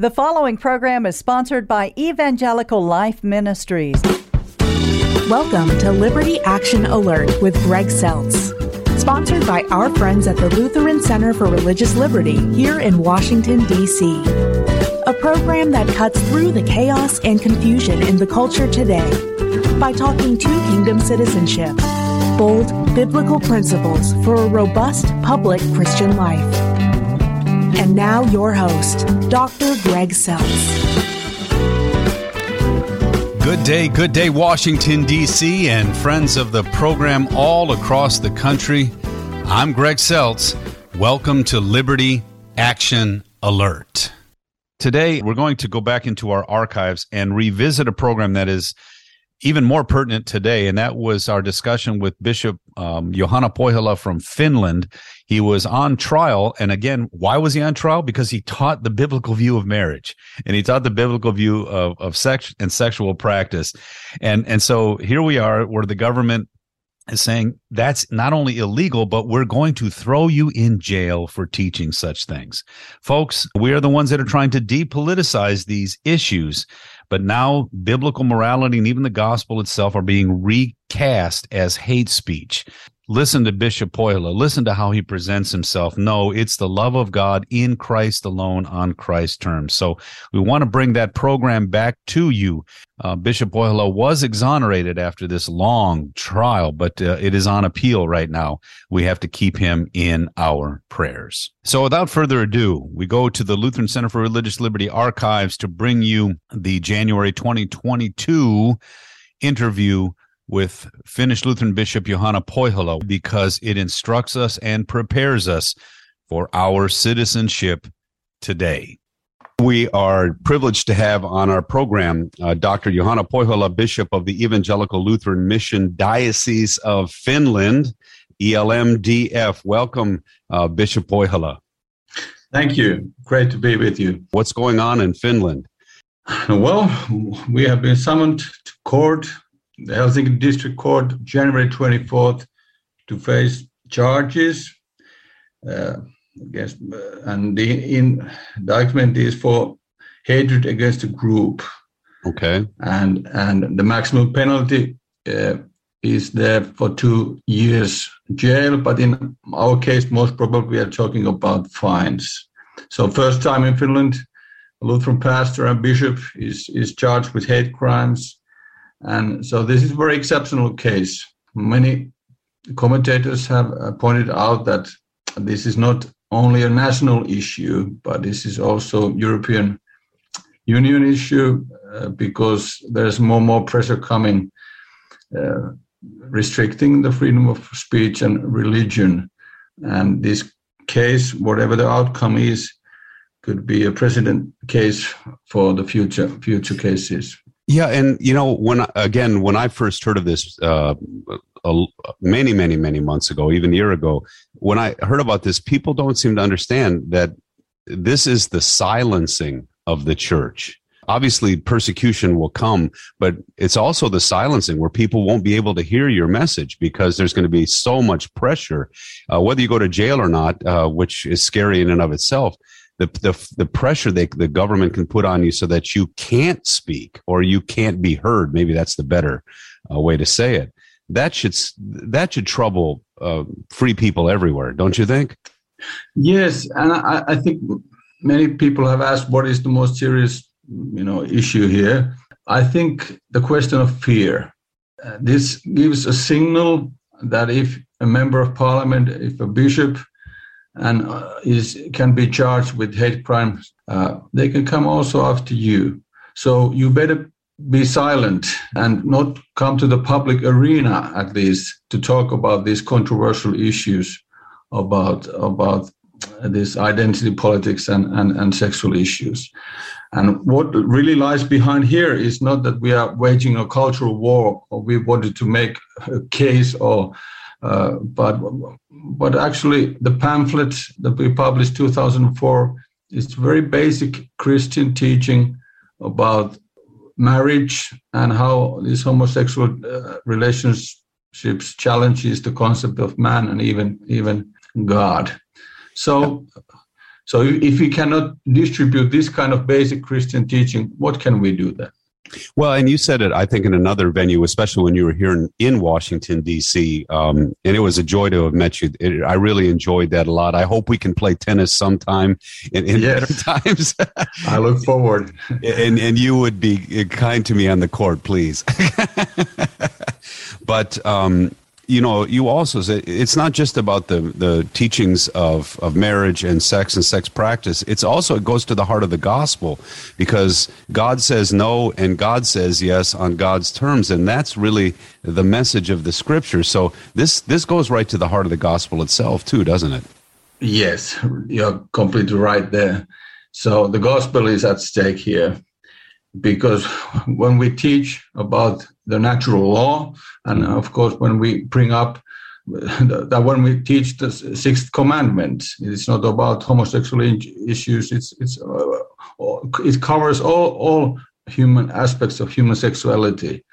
The following program is sponsored by Evangelical Life Ministries. Welcome to Liberty Action Alert with Greg Seltz. Sponsored by our friends at the Lutheran Center for Religious Liberty here in Washington, D.C. A program that cuts through the chaos and confusion in the culture today by talking to kingdom citizenship, bold biblical principles for a robust public Christian life. And now, your host, Dr. Greg Seltz. Good day, good day, Washington, D.C., and friends of the program all across the country. I'm Greg Seltz. Welcome to Liberty Action Alert. Today, we're going to go back into our archives and revisit a program that is even more pertinent today, and that was our discussion with Bishop um, Juhana Pohjola from Finland. He was on trial, and again, why was he on trial? Because he taught the biblical view of marriage, and he taught the biblical view of of sex and sexual practice, and and so here we are, where the government is saying that's not only illegal, but we're going to throw you in jail for teaching such things. Folks, we are the ones that are trying to depoliticize these issues. But now biblical morality and even the gospel itself are being recast as hate speech. Listen to Bishop Pohjola. Listen to how he presents himself. No, it's the love of God in Christ alone on Christ's terms. So we want to bring that program back to you. Uh, Bishop Pohjola was exonerated after this long trial, but uh, it is on appeal right now. We have to keep him in our prayers. So without further ado, we go to the Lutheran Center for Religious Liberty archives to bring you the January 2022 interview with Finnish Lutheran Bishop Juhana Pohjola because it instructs us and prepares us for our citizenship today. We are privileged to have on our program uh, Dr. Juhana Pohjola, Bishop of the Evangelical Lutheran Mission Diocese of Finland, ELMDF. Welcome, uh, Bishop Pohjola. Thank you. Great to be with you. What's going on in Finland? Well, we have been summoned to court the Helsinki District Court January 24th to face charges uh, against, uh, and the in document is for hatred against a group. Okay. And and the maximum penalty uh, is there for two years jail, but in our case, most probably we are talking about fines. So first time in Finland, a Lutheran pastor and bishop is is charged with hate crimes and so this is a very exceptional case. Many commentators have uh, pointed out that this is not only a national issue, but this is also European Union issue uh, because there's more and more pressure coming uh, restricting the freedom of speech and religion. And this case, whatever the outcome is, could be a precedent case for the future future cases. Yeah, and you know, when again, when I first heard of this uh, many, many, many months ago, even a year ago, when I heard about this, people don't seem to understand that this is the silencing of the church. Obviously, persecution will come, but it's also the silencing where people won't be able to hear your message because there's going to be so much pressure, uh, whether you go to jail or not, uh, which is scary in and of itself the, the, the pressure they, the government can put on you so that you can't speak or you can't be heard. Maybe that's the better uh, way to say it. That should, that should trouble uh, free people everywhere, don't you think? Yes. And I, I think many people have asked what is the most serious, you know, issue here. I think the question of fear. Uh, this gives a signal that if a member of parliament, if a bishop and uh, is can be charged with hate crimes, uh, they can come also after you. So you better be silent and not come to the public arena at least to talk about these controversial issues about about this identity politics and, and, and sexual issues. And what really lies behind here is not that we are waging a cultural war or we wanted to make a case or uh, but but actually, the pamphlet that we published 2004 is very basic Christian teaching about marriage and how these homosexual uh, relationships challenges the concept of man and even even God. So So if we cannot distribute this kind of basic Christian teaching, what can we do then? Well, and you said it, I think, in another venue, especially when you were here in, in Washington, D.C., um, and it was a joy to have met you. It, I really enjoyed that a lot. I hope we can play tennis sometime in, in yes. better times. I look forward. and, and you would be kind to me on the court, please. but um, you know, you also say it's not just about the the teachings of of marriage and sex and sex practice. It's also it goes to the heart of the gospel because God says no and God says yes on God's terms, and that's really the message of the scripture. So this this goes right to the heart of the gospel itself too, doesn't it? Yes, you're completely right there. So the gospel is at stake here because when we teach about the natural law, and of course, when we bring up that when we teach the sixth commandment, it's not about homosexual issues. It's it's uh, it covers all all human aspects of human sexuality,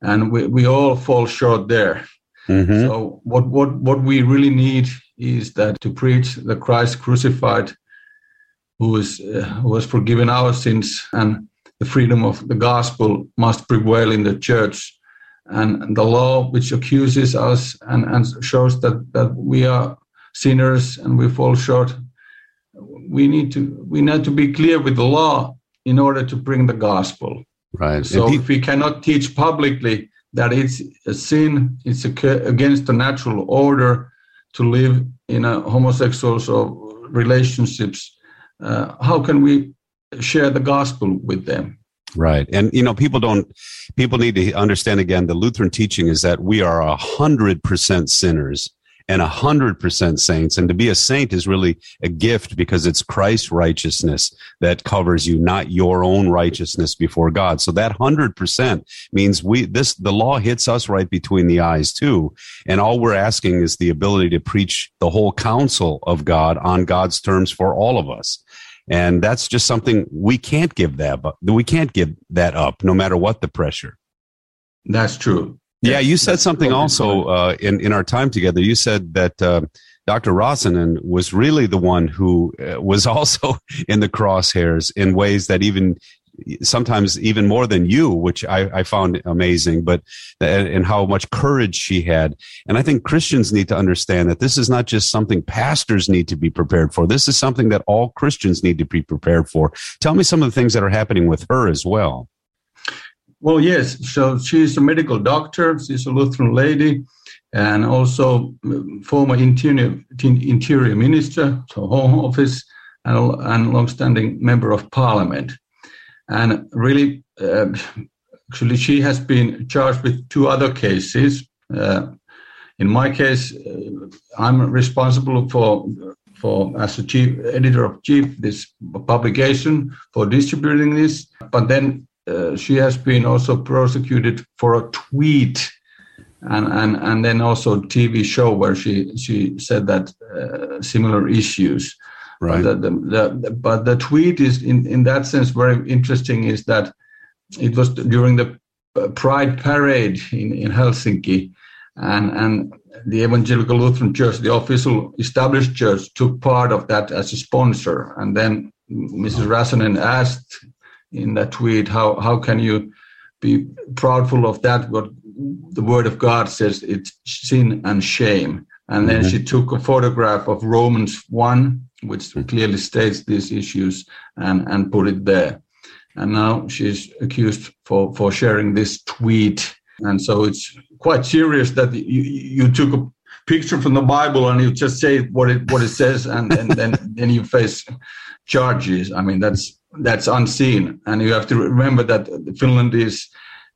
and we, we all fall short there. Mm-hmm. So what what what we really need is that to preach the Christ crucified, who is uh, who has forgiven our sins and the freedom of the gospel must prevail in the church. And the law which accuses us and, and shows that, that we are sinners and we fall short, we need to we need to be clear with the law in order to bring the gospel. Right. So if we cannot teach publicly that it's a sin, it's a, against the natural order to live in a homosexual so relationships, uh, how can we share the gospel with them. Right. And, you know, people don't, people need to understand again, the Lutheran teaching is that we are a hundred percent sinners and a hundred percent saints. And to be a saint is really a gift because it's Christ's righteousness that covers you, not your own righteousness before God. So that hundred percent means we, this, the law hits us right between the eyes too. And all we're asking is the ability to preach the whole counsel of God on God's terms for all of us and that's just something we can't give that but we can't give that up no matter what the pressure. That's true. Yeah you said something also uh, in, in our time together. You said that uh, dr Räsänen was really the one who uh, was also in the crosshairs in ways that even sometimes even more than you, which I, I found amazing, but and how much courage she had. And I think Christians need to understand that this is not just something pastors need to be prepared for. This is something that all Christians need to be prepared for. Tell me some of the things that are happening with her as well. Well, yes. So she's a medical doctor. She's a Lutheran lady and also former interior, interior minister, so home office, and, and long-standing member of parliament. And really, uh, actually, she has been charged with two other cases. Uh, in my case, uh, I'm responsible for for as a chief editor of chief this publication for distributing this. But then uh, she has been also prosecuted for a tweet and and and then also TV show where she she said that uh, similar issues. Right. But the, the, the, but the tweet is in, in that sense very interesting is that it was during the uh, Pride parade in, in Helsinki, and and the Evangelical Lutheran Church, the official established church, took part of that as a sponsor. And then Mrs. Räsänen asked in that tweet, "How how can you be proudful of that? What the Word of God says it's sin and shame." And then mm-hmm. she took a photograph of Romans one which clearly states these issues and, and put it there. And now she's accused for, for sharing this tweet. And so it's quite serious that you, you took a picture from the Bible and you just say what it what it says and, and then then you face charges. I mean that's that's unseen. And you have to remember that Finland is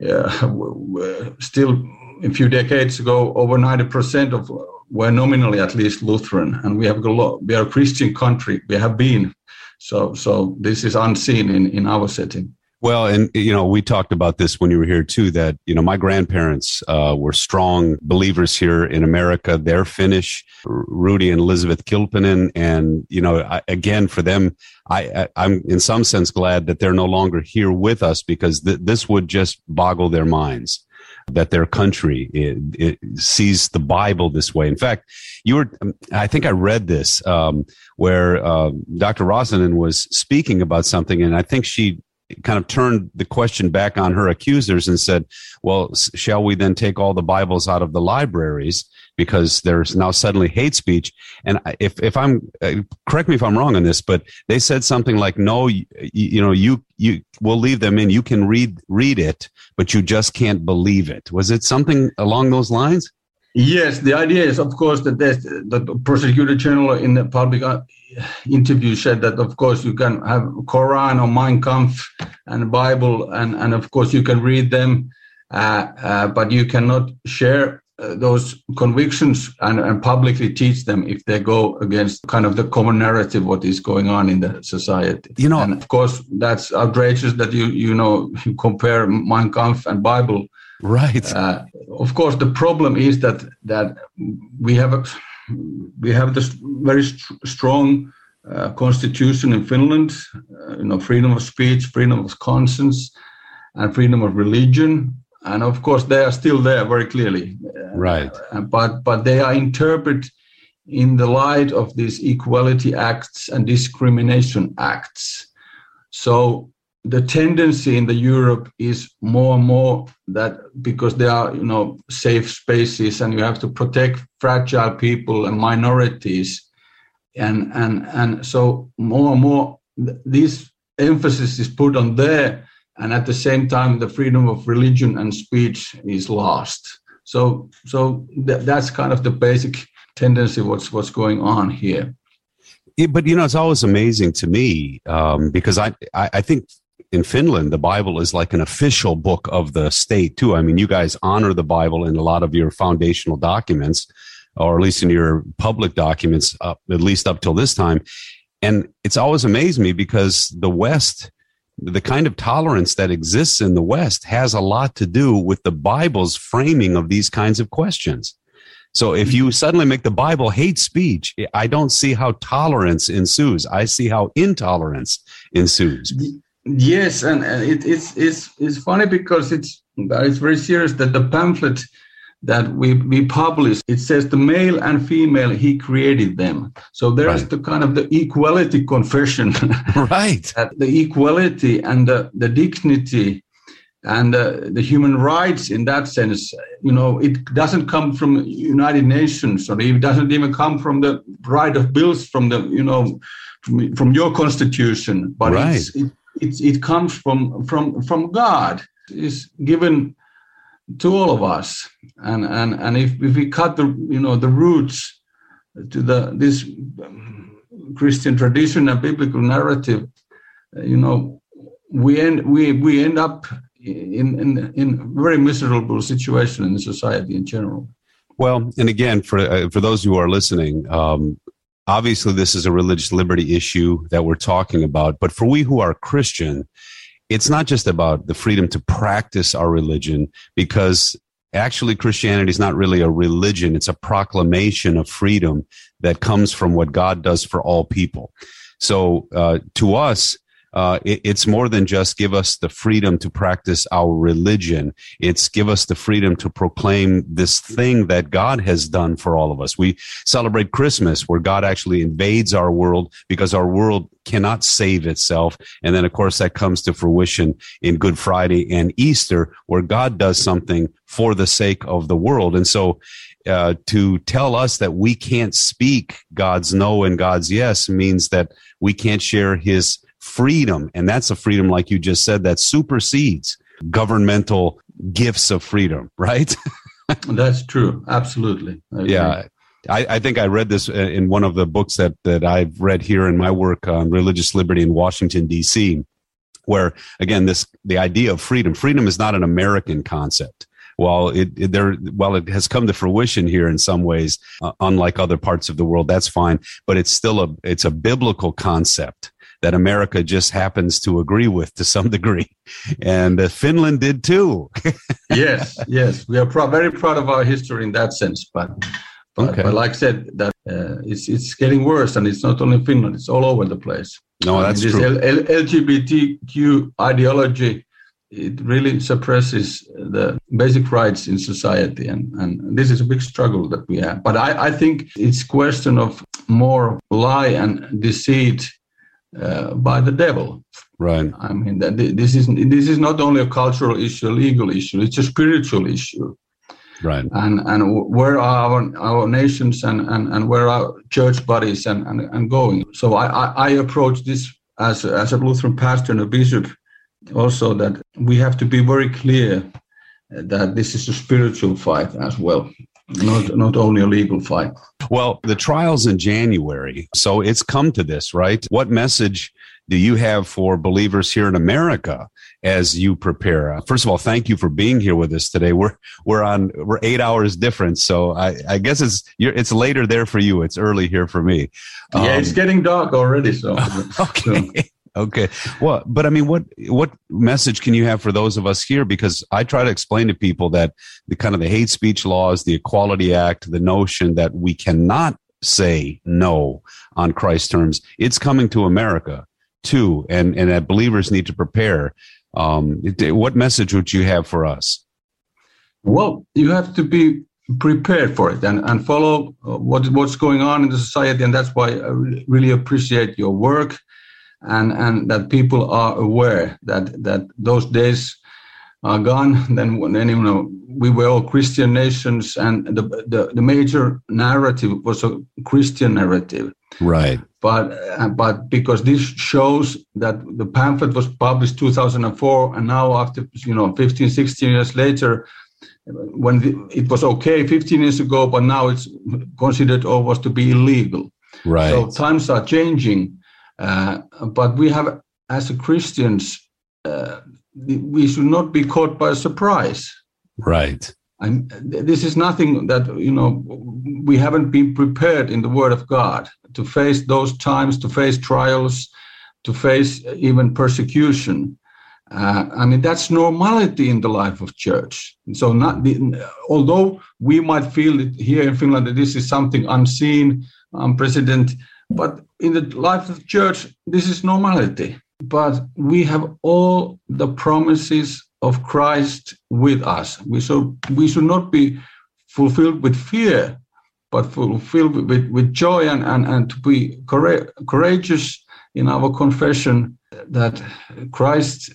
uh, still a few decades ago over 90% of were nominally at least Lutheran, and we have a lot. We are a Christian country. We have been. So, so this is unseen in, in our setting. Well, and you know, we talked about this when you were here too. That you know, my grandparents uh, were strong believers here in America. They're Finnish, Rudy and Elizabeth Kilpinen, and you know, I, again for them, I, I am in some sense glad that they're no longer here with us because th- this would just boggle their minds that their country it, it sees the Bible this way. In fact, you were, I think I read this um, where uh, Dr. Räsänen was speaking about something, and I think she kind of turned the question back on her accusers and said, well, shall we then take all the Bibles out of the libraries because there's now suddenly hate speech? And if, if I'm, uh, correct me if I'm wrong on this, but they said something like, no, you, you know, you, you will leave them in. You can read, read it, but you just can't believe it. Was it something along those lines? Yes, the idea is, of course, that the prosecutor general in the public uh, interview said that, of course, you can have Quran or Mein Kampf and Bible, and, and of course, you can read them, uh, uh, but you cannot share uh, those convictions and, and, publicly teach them if they go against kind of the common narrative what is going on in the society. You know, and of course, that's outrageous that you you know you compare Mein Kampf and Bible Right. Uh, of course, the problem is that that we have a, we have this very st- strong uh, constitution in Finland. Uh, you know, freedom of speech, freedom of conscience, and freedom of religion. And of course, they are still there very clearly. Right. Uh, but but they are interpreted in the light of these equality acts and discrimination acts. So the tendency in the Europe is more and more that because there are you know safe spaces and you have to protect fragile people and minorities. And and and so more and more this emphasis is put on there and at the same time the freedom of religion and speech is lost. So so th- that's kind of the basic tendency what's what's going on here. Yeah, but you know it's always amazing to me um, because I, I, I think in Finland, the Bible is like an official book of the state too. I mean, you guys honor the Bible in a lot of your foundational documents, or at least in your public documents, up, at least up till this time. And it's always amazed me because the West, the kind of tolerance that exists in the West has a lot to do with the Bible's framing of these kinds of questions. So if you suddenly make the Bible hate speech, I don't see how tolerance ensues. I see how intolerance ensues. Yes, and, it, it's it's it's funny because it's it's very serious that the pamphlet that we we publish it says the male and female he created them so there's right. the kind of the equality confession right the equality and the, the dignity and uh, the human rights in that sense you know it doesn't come from united nations or it doesn't even come from the right of bills from the you know from, from your constitution but right. it's, it, it, it comes from from from God. It's given to all of us, and and and if, if we cut the you know the roots to the this Christian tradition and biblical narrative, you know, we end we we end up in in in very miserable situation in society in general. Well, and again, for uh, for those who are listening, um, obviously this is a religious liberty issue that we're talking about but for we who are christian it's not just about the freedom to practice our religion because actually christianity is not really a religion. It's a proclamation of freedom that comes from what god does for all people. So uh, to us uh, it, it's more than just give us the freedom to practice our religion. It's give us the freedom to proclaim this thing that God has done for all of us. We celebrate Christmas where God actually invades our world because our world cannot save itself. And then, of course, that comes to fruition in Good Friday and Easter where God does something for the sake of the world. And so, uh, to tell us that we can't speak God's no and God's yes means that we can't share his freedom. And that's a freedom, like you just said, that supersedes governmental gifts of freedom, right? that's true. Absolutely. Yeah. I, I, think I read this in one of the books that, that I've read here in my work on religious liberty in Washington, D.C., where, again, this the idea of freedom. Freedom is not an American concept. While it, it there, while it has come to fruition here in some ways, uh, unlike other parts of the world, that's fine. But it's still a it's a biblical concept that America just happens to agree with to some degree. And uh, Finland did too. yes, yes. We are pr- very proud of our history in that sense. But, but, okay. but like I said, that uh, it's, it's getting worse. And it's not only Finland, it's all over the place. No, that's this true. L- L- LGBTQ ideology it really suppresses the basic rights in society. And, and this is a big struggle that we have. But I, I think it's question of more lie and deceit uh, by the devil. Right. I mean, that this is this is not only a cultural issue, a legal issue. It's a spiritual issue. Right. And and where are our, our nations and, and, and where are church bodies and, and, and going? So I, I, I approach this as a, as a Lutheran pastor and a bishop also that we have to be very clear that this is a spiritual fight as well not not only a legal fight. Well the trials in january so it's come to this right? What message do you have for believers here in america as you prepare? First of all thank you for being here with us today. We're we're on we're eight hours different so i i guess it's it's later there for you. It's early here for me. Yeah um, it's getting dark already so. Okay. so. Okay. Well, but I mean, what what message can you have for those of us here? Because I try to explain to people that the kind of the hate speech laws, the Equality Act, the notion that we cannot say no on Christ's terms, it's coming to America too, and and that believers need to prepare. Um, what message would you have for us? Well, you have to be prepared for it and, and follow uh, what, what's going on in the society. And that's why I really appreciate your work and and that people are aware that that those days are gone. Then then you know we were all Christian nations, and the the, the major narrative was a Christian narrative. Right. But uh, but because this shows that the pamphlet was published 2004, and now after you know 15, 16 years later, when the, it was okay 15 years ago, but now it's considered almost to be illegal. Right. So times are changing, but we have, as Christians, uh, we should not be caught by surprise. Right. And this is nothing that you know we haven't been prepared in the Word of God to face those times, to face trials, to face even persecution. Uh, I mean that's normality in the life of church. So not the, although we might feel it here in Finland that this is something unseen, unprecedented, but in the life of the church, this is normality. But we have all the promises of Christ with us. We should, we should not be fulfilled with fear, but fulfilled with, with joy and, and, and to be courageous in our confession that Christ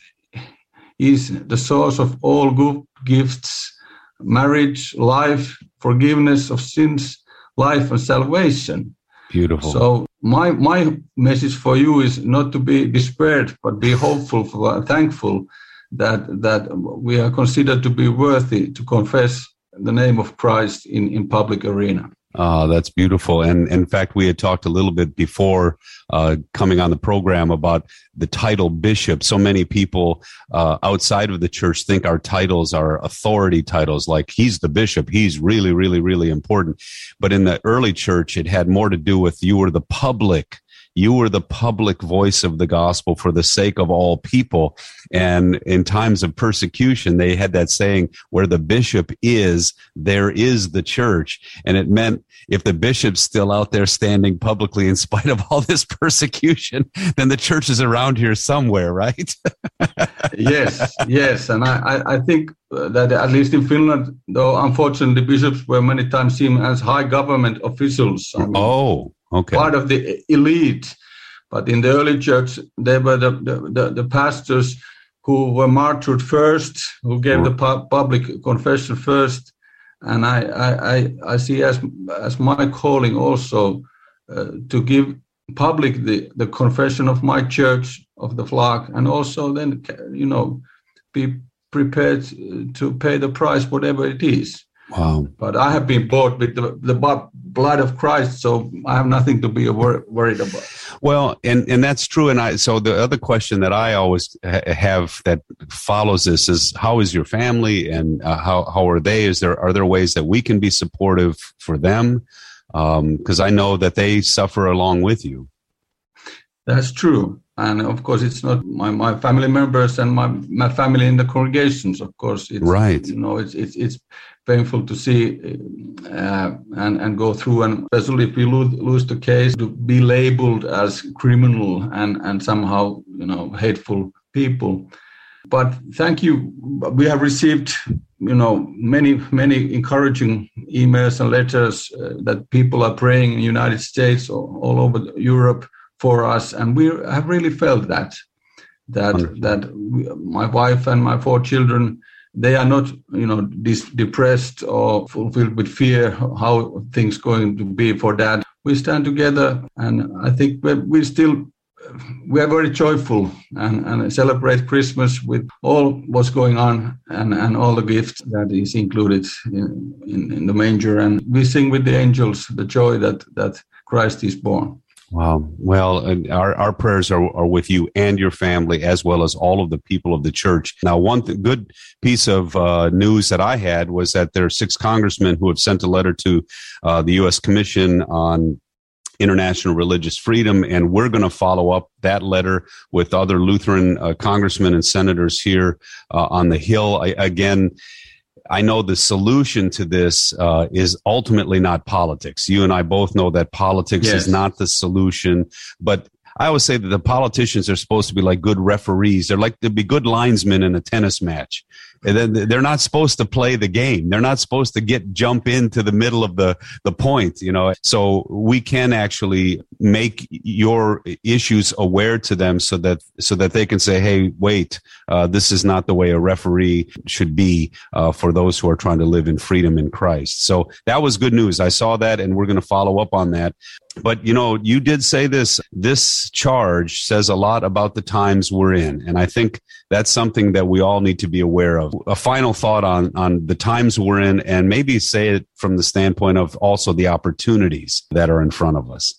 is the source of all good gifts marriage, life, forgiveness of sins, life, and salvation. Beautiful. So my my message for you is not to be despaired, but be hopeful, for, thankful that that we are considered to be worthy to confess the name of Christ in in public arena. Oh, that's beautiful. And in fact, we had talked a little bit before uh, coming on the program about the title bishop. So many people uh, outside of the church think our titles are authority titles, like he's the bishop. He's really, really, really important. But in the early church, it had more to do with you were the public you were the public voice of the gospel for the sake of all people. And in times of persecution, they had that saying, where the bishop is, there is the church. And it meant if the bishop's still out there standing publicly in spite of all this persecution, then the church is around here somewhere, right? yes, yes. And I, I think that at least in Finland, though unfortunately bishops were many times seen as high government officials. I mean, oh, okay. part of the elite. But in the early church, they were the, the, the pastors who were martyred first, who gave the pu- public confession first. And I, I, I, I, see as, as my calling also uh, to give public the, the confession of my church, of the flock, and also then, you know, be prepared to pay the price, whatever it is. Wow. But I have been bought with the, the blood of Christ, so I have nothing to be wor- worried about. Well, and, and that's true. And I, so the other question that I always ha- have that follows this is how is your family and uh, how, how are they? Is there, are there ways that we can be supportive for them? Because um, I know that they suffer along with you. That's true and of course it's not my, my family members and my, my family in the congregations of course. It's right. you know it's it's, it's painful to see uh, and and go through. And especially if you lose, lose the case to be labeled as criminal and and somehow you know hateful people. But thank you. We have received, you know, many many encouraging emails and letters uh, that people are praying in the United States or all over Europe for us, and we have really felt that that Wonderful. that we, my wife and my four children they are not you know dis- depressed or fulfilled with fear how things going to be for that we stand together and i think we still we are very joyful and, and celebrate christmas with all what's going on and, and all the gifts that is included in, in, in the manger. And we sing with the angels the joy that that christ is born Wow. Well, our, our prayers are, are with you and your family, as well as all of the people of the church. Now, one th- good piece of uh, news that I had was that there are six congressmen who have sent a letter to uh, the U.S. Commission on international religious freedom. And we're going to follow up that letter with other Lutheran uh, congressmen and senators here uh, on the Hill. I, again, I know the solution to this uh, is ultimately not politics. You and I both know that politics yes. is not the solution, but I always say that the politicians are supposed to be like good referees. They're like to be good linesmen in a tennis match. Then they're not supposed to play the game. They're not supposed to get jump into the middle of the the point, you know. So we can actually make your issues aware to them so that so that they can say, "Hey, wait, uh, this is not the way a referee should be uh, for those who are trying to live in freedom in Christ." So that was good news. I saw that, and we're going to follow up on that. But you know, you did say this. This charge says a lot about the times we're in, and I think that's something that we all need to be aware of. A final thought on on the times we're in, and maybe say it from the standpoint of also the opportunities that are in front of us.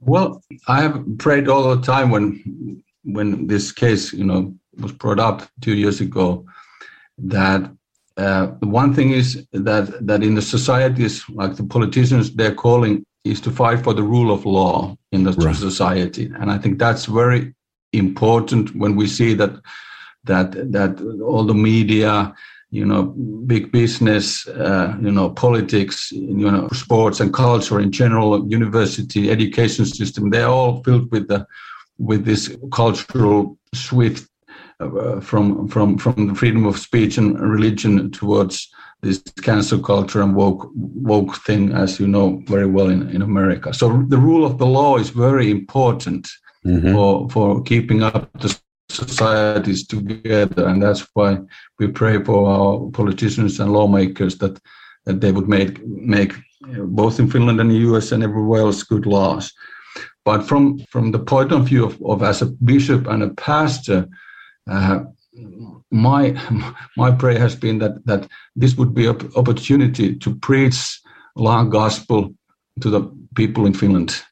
Well, I have prayed all the time when when this case, you know, was brought up two years ago, that uh, one thing is that that in the societies like the politicians, they're calling is to fight for the rule of law in the right. society, and I think that's very important when we see that that that all the media you know big business uh, you know politics you know sports and culture in general university education system they're all filled with the with this cultural swift uh, from from from the freedom of speech and religion towards this cancel culture and woke woke thing, as you know very well in, in America. So the rule of the law is very important mm-hmm. for for keeping up the societies together, and that's why we pray for our politicians and lawmakers that that they would make make both in Finland and the U.S. and everywhere else good laws. But from from the point of view of, of as a bishop and a pastor. Uh, my my prayer has been that that this would be an opportunity to preach long gospel to the people in Finland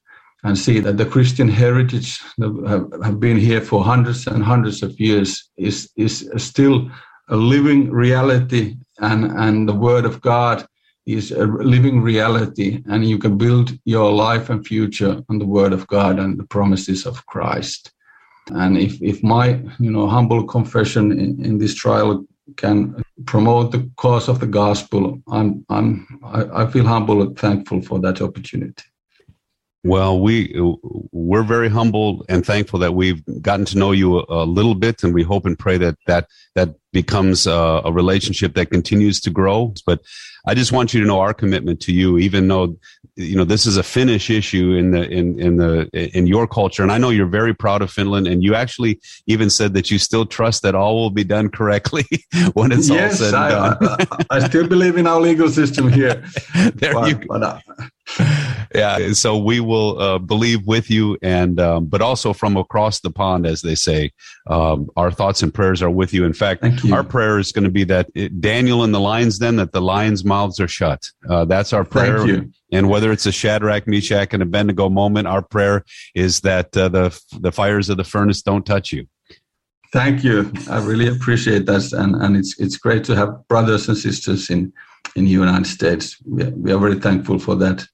and see that the Christian heritage that have, been here for hundreds and hundreds of years is is still a living reality and and the word of God is a living reality and you can build your life and future on the word of God and the promises of Christ. And if, if my you know humble confession in, in this trial can promote the cause of the gospel, I'm I'm I, I feel humble and thankful for that opportunity. Well, we we're very humble and thankful that we've gotten to know you a, a little bit, and we hope and pray that that that becomes a, a, relationship that continues to grow. But I just want you to know our commitment to you, even though you know this is a Finnish issue in the in in the in your culture, and I know you're very proud of Finland, and you actually even said that you still trust that all will be done correctly when it's yes, all said and done. I, I, I, still believe in our legal system here. there but, you go. But, uh, yeah, so we will uh, believe with you, and um, but also from across the pond, as they say, um, our thoughts and prayers are with you. In fact, you. our prayer is going to be that it, Daniel and the lions, then that the lions' mouths are shut. Uh, that's our prayer. And whether it's a Shadrach, Meshach, and Abednego moment, our prayer is that uh, the the fires of the furnace don't touch you. Thank you. I really appreciate that, and and it's it's great to have brothers and sisters in in the United States. We are, we are very thankful for that.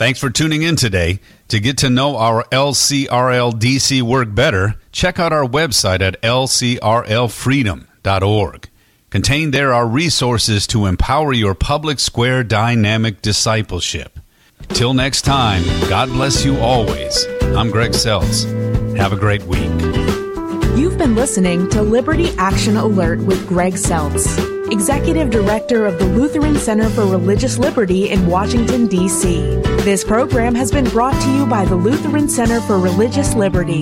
Thanks for tuning in today. To get to know our LCRLDC work better, check out our website at lcrlfreedom.org. Contained there are resources to empower your public square dynamic discipleship. Till next time, God bless you always. I'm Greg Seltz. Have a great week. You've been listening to Liberty Action Alert with Greg Seltz, Executive Director of the Lutheran Center for Religious Liberty in Washington, D.C. This program has been brought to you by the Lutheran Center for Religious Liberty.